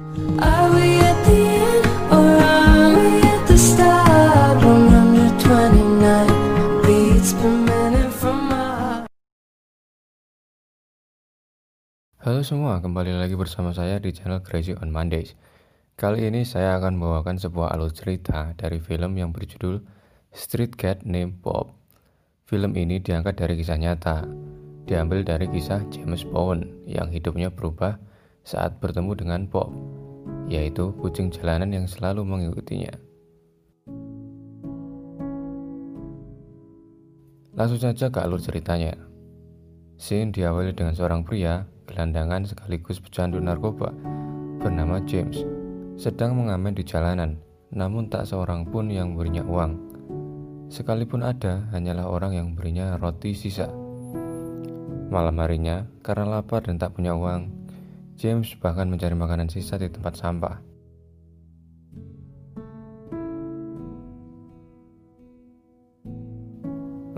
Halo semua, kembali lagi bersama saya di channel Crazy on Mondays. Kali ini saya akan membawakan sebuah alur cerita dari film yang berjudul Street Cat Named Bob. Film ini diangkat dari kisah nyata, diambil dari kisah James Bowen yang hidupnya berubah saat bertemu dengan Bob, yaitu kucing jalanan yang selalu mengikutinya. Langsung saja ke alur ceritanya. Scene diawali dengan seorang pria, gelandangan sekaligus pecandu narkoba, bernama James, sedang mengamen di jalanan, namun tak seorang pun yang memberinya uang. Sekalipun ada, hanyalah orang yang memberinya roti sisa. Malam harinya, karena lapar dan tak punya uang, James bahkan mencari makanan sisa di tempat sampah.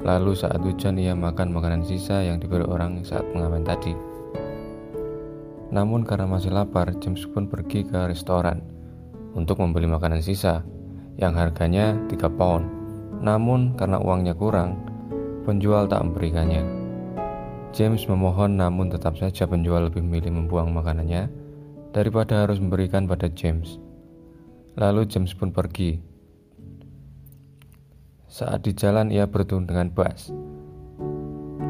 Lalu saat hujan ia makan makanan sisa yang diberi orang saat pengamen tadi. Namun karena masih lapar, James pun pergi ke restoran untuk membeli makanan sisa yang harganya 3 pound. Namun karena uangnya kurang, penjual tak memberikannya. James memohon namun tetap saja penjual lebih memilih membuang makanannya daripada harus memberikan pada James. Lalu James pun pergi saat di jalan ia bertemu dengan Bas.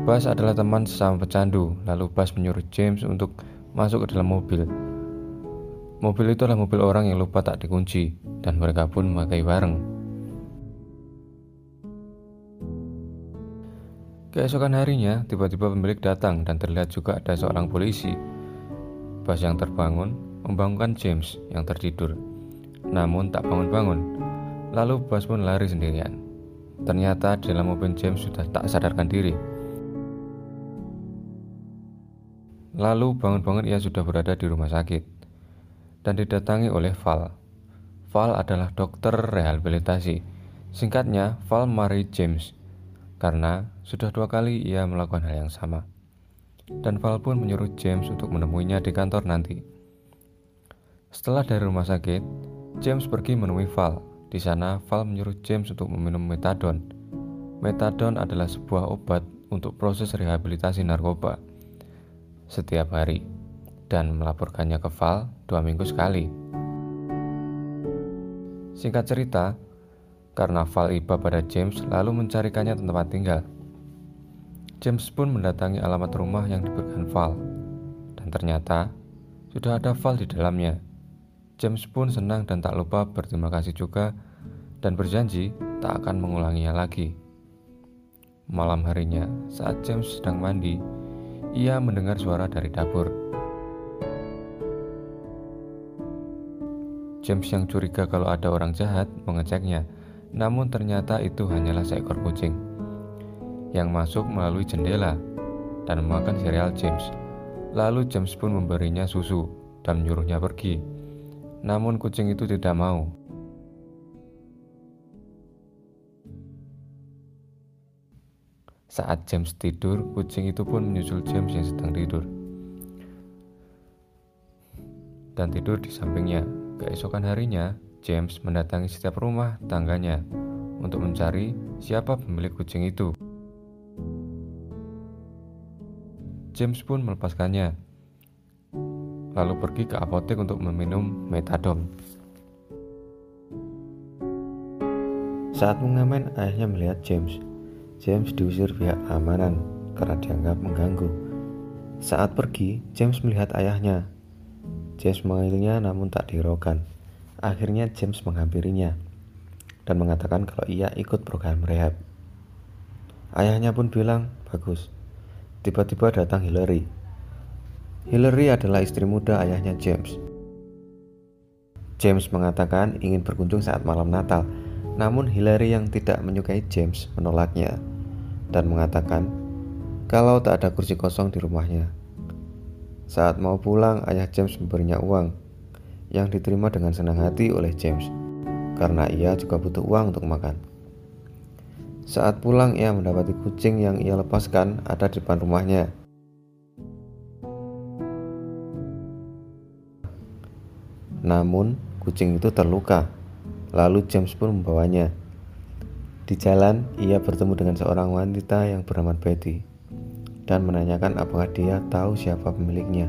Bas adalah teman sesama pecandu, lalu Bas menyuruh James untuk masuk ke dalam mobil. Mobil itu adalah mobil orang yang lupa tak dikunci, dan mereka pun memakai bareng. Keesokan harinya, tiba-tiba pemilik datang dan terlihat juga ada seorang polisi. Bas yang terbangun membangunkan James yang tertidur, namun tak bangun-bangun. Lalu Bas pun lari sendirian. Ternyata di dalam mobil James sudah tak sadarkan diri. Lalu bangun-bangun ia sudah berada di rumah sakit dan didatangi oleh Val. Val adalah dokter rehabilitasi. Singkatnya, Val Mary James karena sudah dua kali ia melakukan hal yang sama. Dan Val pun menyuruh James untuk menemuinya di kantor nanti. Setelah dari rumah sakit, James pergi menemui Val di sana, Val menyuruh James untuk meminum metadon. Metadon adalah sebuah obat untuk proses rehabilitasi narkoba setiap hari dan melaporkannya ke Val dua minggu sekali. Singkat cerita, karena Val iba pada James lalu mencarikannya tempat tinggal. James pun mendatangi alamat rumah yang diberikan Val, dan ternyata sudah ada Val di dalamnya. James pun senang dan tak lupa berterima kasih juga dan berjanji tak akan mengulanginya lagi. Malam harinya, saat James sedang mandi, ia mendengar suara dari dapur. James yang curiga kalau ada orang jahat mengeceknya, namun ternyata itu hanyalah seekor kucing yang masuk melalui jendela dan memakan sereal James. Lalu James pun memberinya susu dan menyuruhnya pergi. Namun kucing itu tidak mau. Saat James tidur, kucing itu pun menyusul James yang sedang tidur. Dan tidur di sampingnya. Keesokan harinya, James mendatangi setiap rumah tangganya untuk mencari siapa pemilik kucing itu. James pun melepaskannya lalu pergi ke apotek untuk meminum metadon. Saat mengamen, ayahnya melihat James. James diusir pihak keamanan karena dianggap mengganggu. Saat pergi, James melihat ayahnya. James memanggilnya namun tak dihiraukan. Akhirnya James menghampirinya dan mengatakan kalau ia ikut program rehab. Ayahnya pun bilang, bagus. Tiba-tiba datang Hillary, Hillary adalah istri muda ayahnya James. James mengatakan ingin berkunjung saat malam Natal, namun Hillary yang tidak menyukai James menolaknya dan mengatakan kalau tak ada kursi kosong di rumahnya. Saat mau pulang, ayah James memberinya uang yang diterima dengan senang hati oleh James karena ia juga butuh uang untuk makan. Saat pulang, ia mendapati kucing yang ia lepaskan ada di depan rumahnya Namun, kucing itu terluka. Lalu James pun membawanya. Di jalan, ia bertemu dengan seorang wanita yang bernama Betty dan menanyakan apakah dia tahu siapa pemiliknya.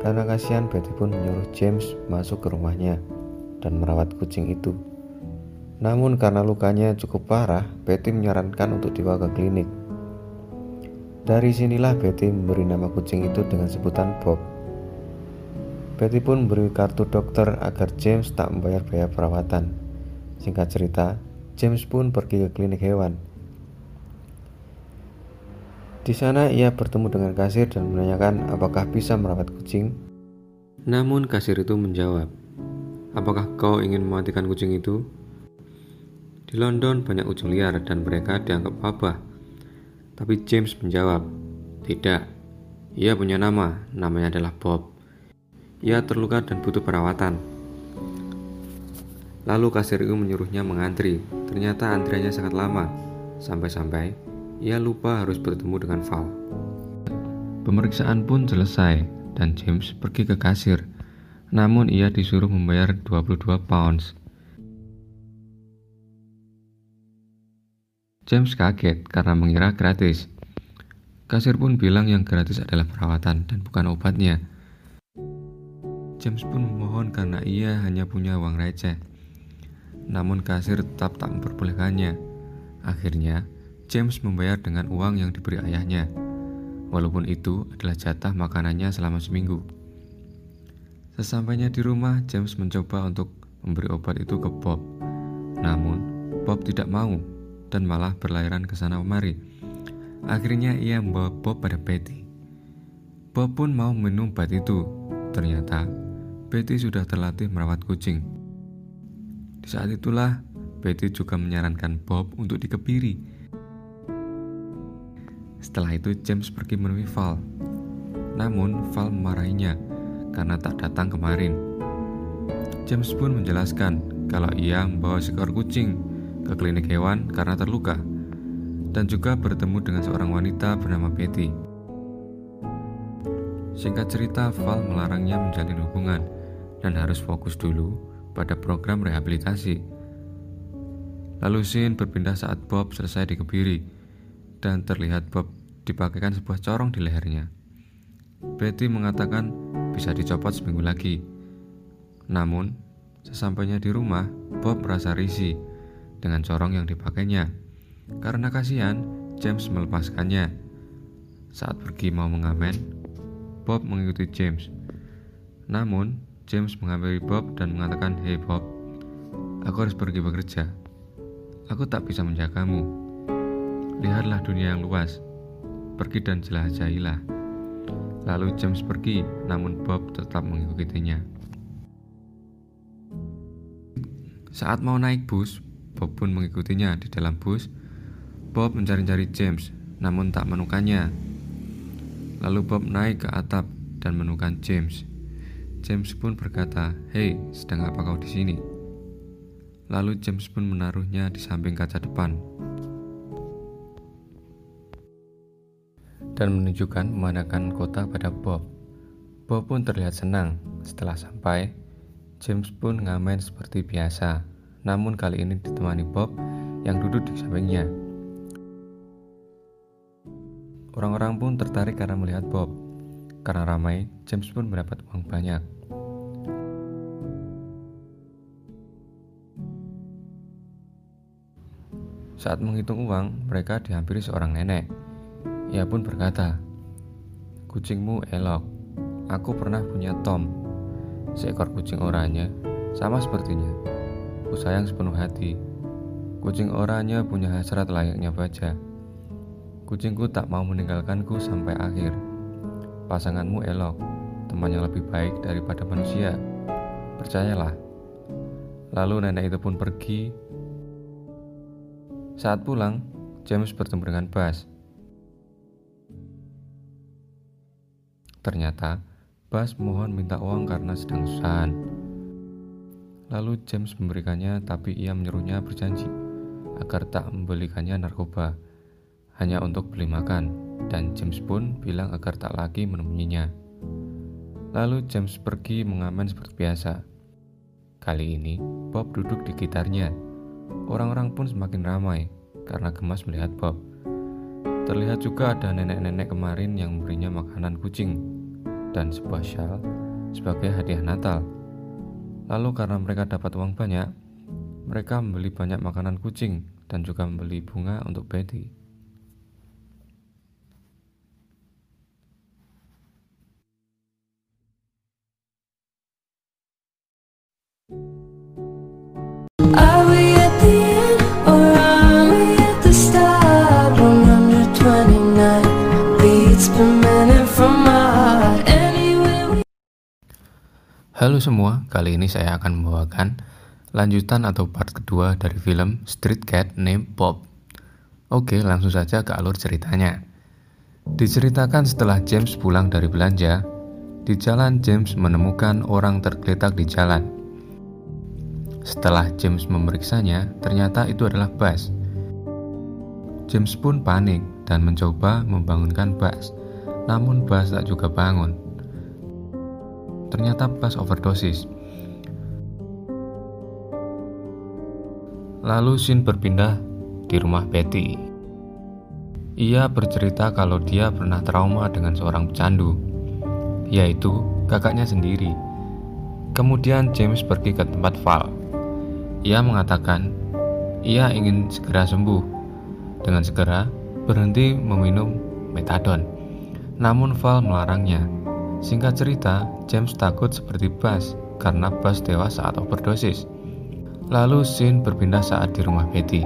Karena kasihan, Betty pun menyuruh James masuk ke rumahnya dan merawat kucing itu. Namun karena lukanya cukup parah, Betty menyarankan untuk dibawa ke klinik. Dari sinilah Betty memberi nama kucing itu dengan sebutan Bob. Betty pun memberi kartu dokter agar James tak membayar biaya perawatan. Singkat cerita, James pun pergi ke klinik hewan. Di sana ia bertemu dengan kasir dan menanyakan apakah bisa merawat kucing. Namun kasir itu menjawab, "Apakah kau ingin mematikan kucing itu?" Di London banyak kucing liar dan mereka dianggap wabah. Tapi James menjawab, "Tidak. Ia punya nama, namanya adalah Bob. Ia terluka dan butuh perawatan." Lalu kasir itu menyuruhnya mengantri. Ternyata antriannya sangat lama, sampai-sampai ia lupa harus bertemu dengan Val. Pemeriksaan pun selesai dan James pergi ke kasir. Namun ia disuruh membayar 22 pounds James kaget karena mengira gratis. Kasir pun bilang yang gratis adalah perawatan dan bukan obatnya. James pun memohon karena ia hanya punya uang receh. Namun kasir tetap tak memperbolehkannya. Akhirnya, James membayar dengan uang yang diberi ayahnya. Walaupun itu adalah jatah makanannya selama seminggu. Sesampainya di rumah, James mencoba untuk memberi obat itu ke Bob. Namun, Bob tidak mau dan malah berlairan ke sana kemari. Akhirnya ia membawa Bob pada Betty. Bob pun mau minum obat itu. Ternyata Betty sudah terlatih merawat kucing. Di saat itulah Betty juga menyarankan Bob untuk dikebiri. Setelah itu James pergi menemui Val. Namun Val memarahinya karena tak datang kemarin. James pun menjelaskan kalau ia membawa seekor kucing ke klinik hewan karena terluka, dan juga bertemu dengan seorang wanita bernama Betty. Singkat cerita, Val melarangnya menjalin hubungan dan harus fokus dulu pada program rehabilitasi. Lalu scene berpindah saat Bob selesai dikebiri dan terlihat Bob dipakaikan sebuah corong di lehernya. Betty mengatakan bisa dicopot seminggu lagi. Namun, sesampainya di rumah, Bob merasa risih dengan corong yang dipakainya. Karena kasihan, James melepaskannya. Saat pergi mau mengamen, Bob mengikuti James. Namun, James menghampiri Bob dan mengatakan, "Hei Bob, aku harus pergi bekerja. Aku tak bisa menjagamu. Lihatlah dunia yang luas. Pergi dan jelajahilah." Lalu James pergi, namun Bob tetap mengikutinya. Saat mau naik bus, Bob pun mengikutinya di dalam bus. Bob mencari-cari James, namun tak menemukannya. Lalu Bob naik ke atap dan menemukan James. James pun berkata, "Hei, sedang apa kau di sini?" Lalu James pun menaruhnya di samping kaca depan dan menunjukkan pemandangan kota pada Bob. Bob pun terlihat senang. Setelah sampai, James pun ngamen seperti biasa namun kali ini ditemani Bob yang duduk di sampingnya. Orang-orang pun tertarik karena melihat Bob. Karena ramai, James pun mendapat uang banyak. Saat menghitung uang, mereka dihampiri seorang nenek. Ia pun berkata, "Kucingmu elok. Aku pernah punya Tom, seekor kucing oranye, sama sepertinya." Ku sayang sepenuh hati. Kucing oranye punya hasrat layaknya baja. Kucingku tak mau meninggalkanku sampai akhir. Pasanganmu elok, teman yang lebih baik daripada manusia. Percayalah. Lalu nenek itu pun pergi. Saat pulang, James bertemu dengan Bas. Ternyata, Bas mohon minta uang karena sedang susahan. Lalu James memberikannya, tapi ia menyuruhnya berjanji agar tak membelikannya narkoba, hanya untuk beli makan, dan James pun bilang agar tak lagi menemuinya. Lalu James pergi mengamen seperti biasa. Kali ini, Bob duduk di gitarnya. Orang-orang pun semakin ramai karena gemas melihat Bob. Terlihat juga ada nenek-nenek kemarin yang memberinya makanan kucing dan sebuah shawl sebagai hadiah Natal. Lalu karena mereka dapat uang banyak, mereka membeli banyak makanan kucing dan juga membeli bunga untuk Betty. Halo semua, kali ini saya akan membawakan lanjutan atau part kedua dari film Street Cat Named Bob. Oke, langsung saja ke alur ceritanya. Diceritakan setelah James pulang dari belanja, di jalan James menemukan orang tergeletak di jalan. Setelah James memeriksanya, ternyata itu adalah Bas. James pun panik dan mencoba membangunkan Bas, namun Bas tak juga bangun. Ternyata Bas overdosis. Lalu Shin berpindah di rumah Betty. Ia bercerita kalau dia pernah trauma dengan seorang pecandu, yaitu kakaknya sendiri. Kemudian James pergi ke tempat Val. Ia mengatakan ia ingin segera sembuh dengan segera berhenti meminum metadon. Namun Val melarangnya. Singkat cerita, James takut seperti Bas karena Bas tewas saat overdosis. Lalu Sin berpindah saat di rumah Betty.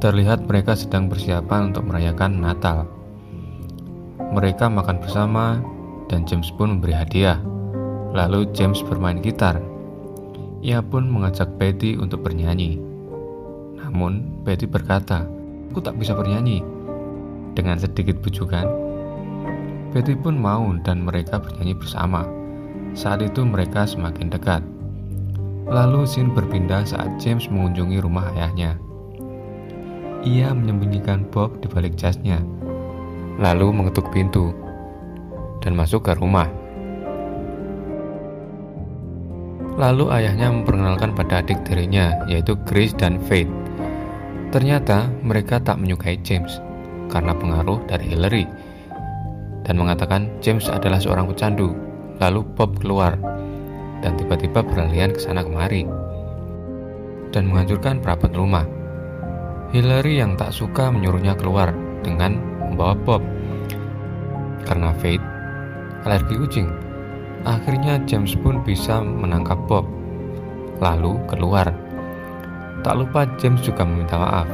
Terlihat mereka sedang persiapan untuk merayakan Natal. Mereka makan bersama dan James pun memberi hadiah. Lalu James bermain gitar ia pun mengajak Betty untuk bernyanyi. Namun, Betty berkata, "Aku tak bisa bernyanyi." Dengan sedikit bujukan, Betty pun mau dan mereka bernyanyi bersama. Saat itu mereka semakin dekat. Lalu Sin berpindah saat James mengunjungi rumah ayahnya. Ia menyembunyikan Bob di balik jasnya, lalu mengetuk pintu dan masuk ke rumah. Lalu ayahnya memperkenalkan pada adik tirinya, yaitu Grace dan Faith. Ternyata mereka tak menyukai James karena pengaruh dari Hillary dan mengatakan James adalah seorang pecandu. Lalu Bob keluar dan tiba-tiba berlarian ke sana kemari dan menghancurkan perabot rumah. Hillary yang tak suka menyuruhnya keluar dengan membawa Bob karena Faith alergi kucing Akhirnya James pun bisa menangkap Bob, lalu keluar. Tak lupa James juga meminta maaf.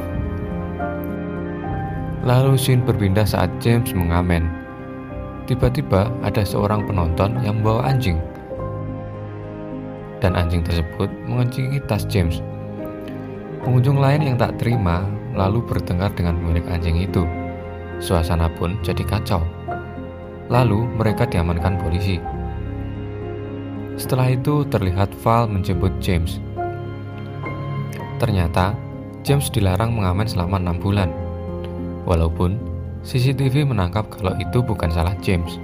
Lalu scene berpindah saat James mengamen. Tiba-tiba ada seorang penonton yang membawa anjing. Dan anjing tersebut mengencingi tas James. Pengunjung lain yang tak terima lalu bertengkar dengan pemilik anjing itu. Suasana pun jadi kacau. Lalu mereka diamankan polisi. Setelah itu terlihat Val menjemput James. Ternyata James dilarang mengamen selama enam bulan. Walaupun CCTV menangkap kalau itu bukan salah James.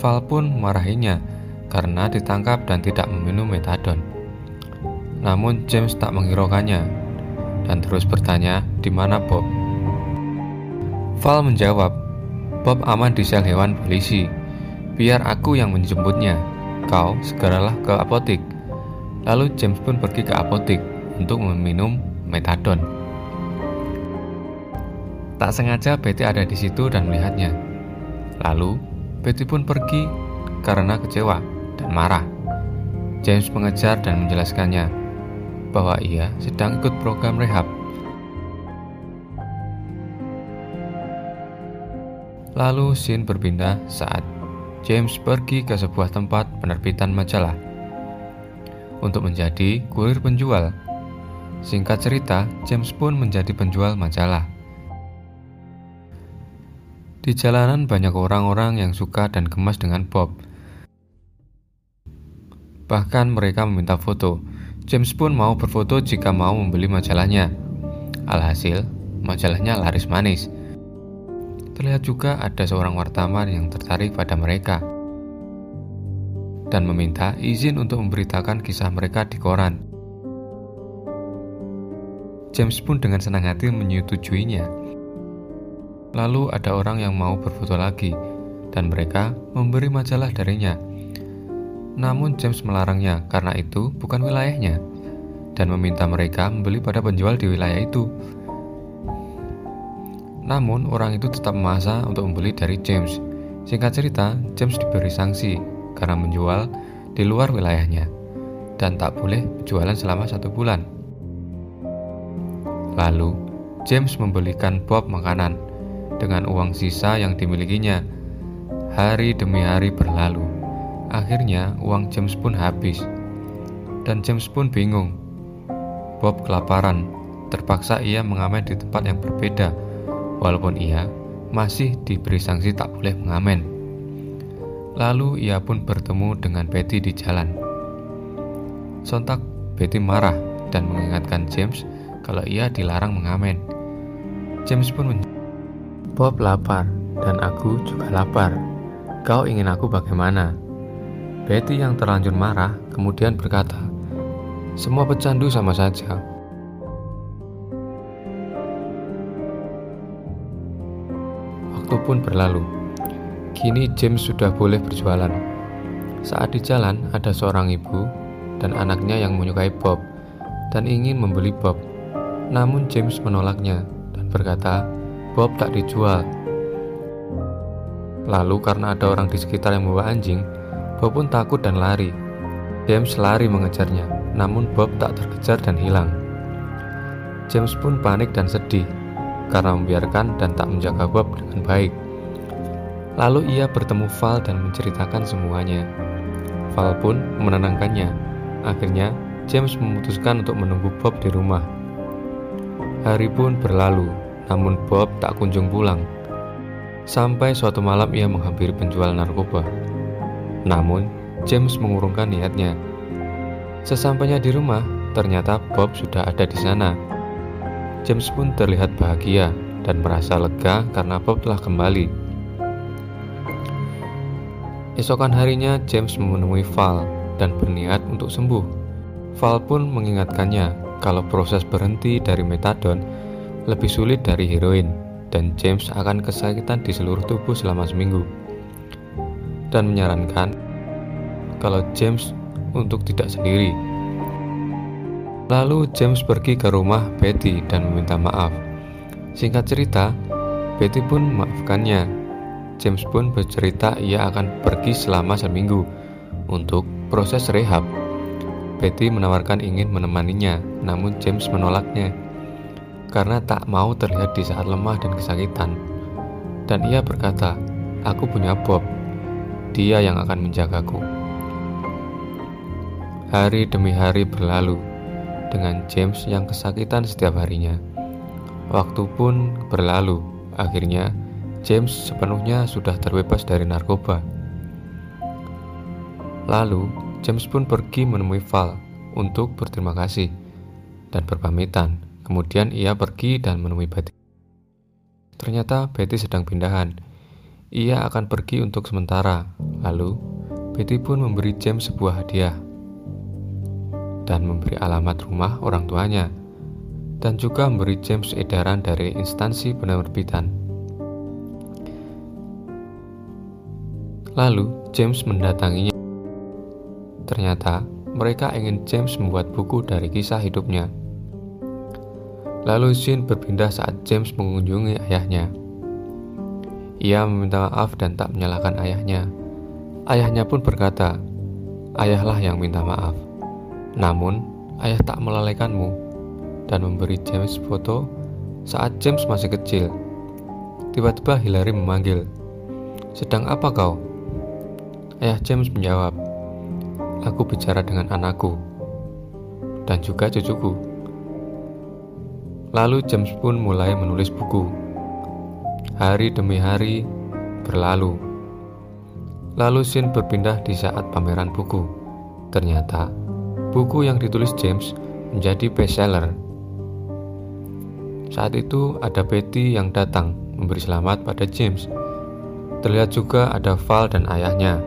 Val pun marahinya karena ditangkap dan tidak meminum metadon. Namun James tak menghiraukannya dan terus bertanya di mana Bob. Val menjawab, Bob aman di sel hewan polisi Biar aku yang menjemputnya. Kau segeralah ke apotik. Lalu James pun pergi ke apotik untuk meminum metadon. Tak sengaja Betty ada di situ dan melihatnya. Lalu Betty pun pergi karena kecewa dan marah. James mengejar dan menjelaskannya bahwa ia sedang ikut program rehab. Lalu scene berpindah saat James pergi ke sebuah tempat penerbitan majalah untuk menjadi kurir penjual. Singkat cerita, James pun menjadi penjual majalah. Di jalanan banyak orang-orang yang suka dan gemas dengan Bob. Bahkan mereka meminta foto. James pun mau berfoto jika mau membeli majalahnya. Alhasil, majalahnya laris manis. Terlihat juga ada seorang wartawan yang tertarik pada mereka dan meminta izin untuk memberitakan kisah mereka di koran. James pun dengan senang hati menyetujuinya. Lalu ada orang yang mau berfoto lagi, dan mereka memberi majalah darinya. Namun James melarangnya karena itu bukan wilayahnya, dan meminta mereka membeli pada penjual di wilayah itu. Namun orang itu tetap memaksa untuk membeli dari James. Singkat cerita, James diberi sanksi karena menjual di luar wilayahnya dan tak boleh jualan selama satu bulan. Lalu, James membelikan Bob makanan dengan uang sisa yang dimilikinya. Hari demi hari berlalu. Akhirnya, uang James pun habis. Dan James pun bingung. Bob kelaparan. Terpaksa ia mengamen di tempat yang berbeda, walaupun ia masih diberi sanksi tak boleh mengamen. Lalu ia pun bertemu dengan Betty di jalan. Sontak Betty marah dan mengingatkan James kalau ia dilarang mengamen. James pun men Bob lapar dan aku juga lapar. Kau ingin aku bagaimana? Betty yang terlanjur marah kemudian berkata, Semua pecandu sama saja. Waktu pun berlalu. Kini James sudah boleh berjualan. Saat di jalan, ada seorang ibu dan anaknya yang menyukai Bob dan ingin membeli Bob. Namun James menolaknya dan berkata, Bob tak dijual. Lalu karena ada orang di sekitar yang membawa anjing, Bob pun takut dan lari. James lari mengejarnya, namun Bob tak terkejar dan hilang. James pun panik dan sedih karena membiarkan dan tak menjaga Bob dengan baik. Lalu ia bertemu Val dan menceritakan semuanya. Val pun menenangkannya. Akhirnya, James memutuskan untuk menunggu Bob di rumah. Hari pun berlalu, namun Bob tak kunjung pulang. Sampai suatu malam ia menghampiri penjual narkoba. Namun, James mengurungkan niatnya. Sesampainya di rumah, ternyata Bob sudah ada di sana. James pun terlihat bahagia dan merasa lega karena Bob telah kembali. Esokan harinya, James menemui Val dan berniat untuk sembuh. Val pun mengingatkannya kalau proses berhenti dari metadon lebih sulit dari heroin dan James akan kesakitan di seluruh tubuh selama seminggu. Dan menyarankan kalau James untuk tidak sendiri. Lalu James pergi ke rumah Betty dan meminta maaf. Singkat cerita, Betty pun memaafkannya James pun bercerita ia akan pergi selama seminggu untuk proses rehab. Betty menawarkan ingin menemaninya, namun James menolaknya karena tak mau terlihat di saat lemah dan kesakitan. Dan ia berkata, "Aku punya Bob. Dia yang akan menjagaku." Hari demi hari berlalu dengan James yang kesakitan setiap harinya. Waktu pun berlalu. Akhirnya, James sepenuhnya sudah terbebas dari narkoba. Lalu, James pun pergi menemui Val untuk berterima kasih dan berpamitan. Kemudian ia pergi dan menemui Betty. Ternyata Betty sedang pindahan. Ia akan pergi untuk sementara. Lalu, Betty pun memberi James sebuah hadiah dan memberi alamat rumah orang tuanya dan juga memberi James edaran dari instansi penerbitan Lalu James mendatanginya. Ternyata mereka ingin James membuat buku dari kisah hidupnya. Lalu Shin berpindah saat James mengunjungi ayahnya. Ia meminta maaf dan tak menyalahkan ayahnya. Ayahnya pun berkata, "Ayahlah yang minta maaf." Namun, ayah tak melalaikanmu dan memberi James foto saat James masih kecil. Tiba-tiba Hillary memanggil, "Sedang apa kau?" Ayah James menjawab, Aku bicara dengan anakku dan juga cucuku. Lalu James pun mulai menulis buku. Hari demi hari berlalu. Lalu Sin berpindah di saat pameran buku. Ternyata buku yang ditulis James menjadi bestseller. Saat itu ada Betty yang datang memberi selamat pada James. Terlihat juga ada Val dan ayahnya.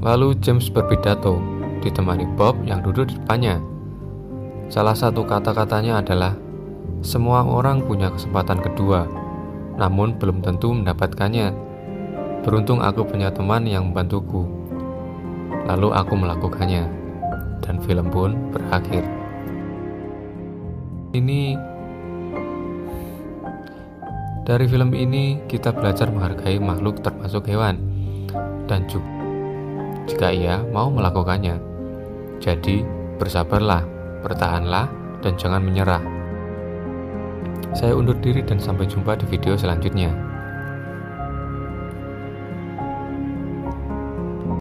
Lalu James berpidato, ditemani Bob yang duduk di depannya. Salah satu kata-katanya adalah, "Semua orang punya kesempatan kedua, namun belum tentu mendapatkannya. Beruntung aku punya teman yang membantuku." Lalu aku melakukannya, dan film pun berakhir. Ini dari film ini kita belajar menghargai makhluk termasuk hewan dan juga jika ia mau melakukannya. Jadi, bersabarlah, bertahanlah, dan jangan menyerah. Saya undur diri dan sampai jumpa di video selanjutnya.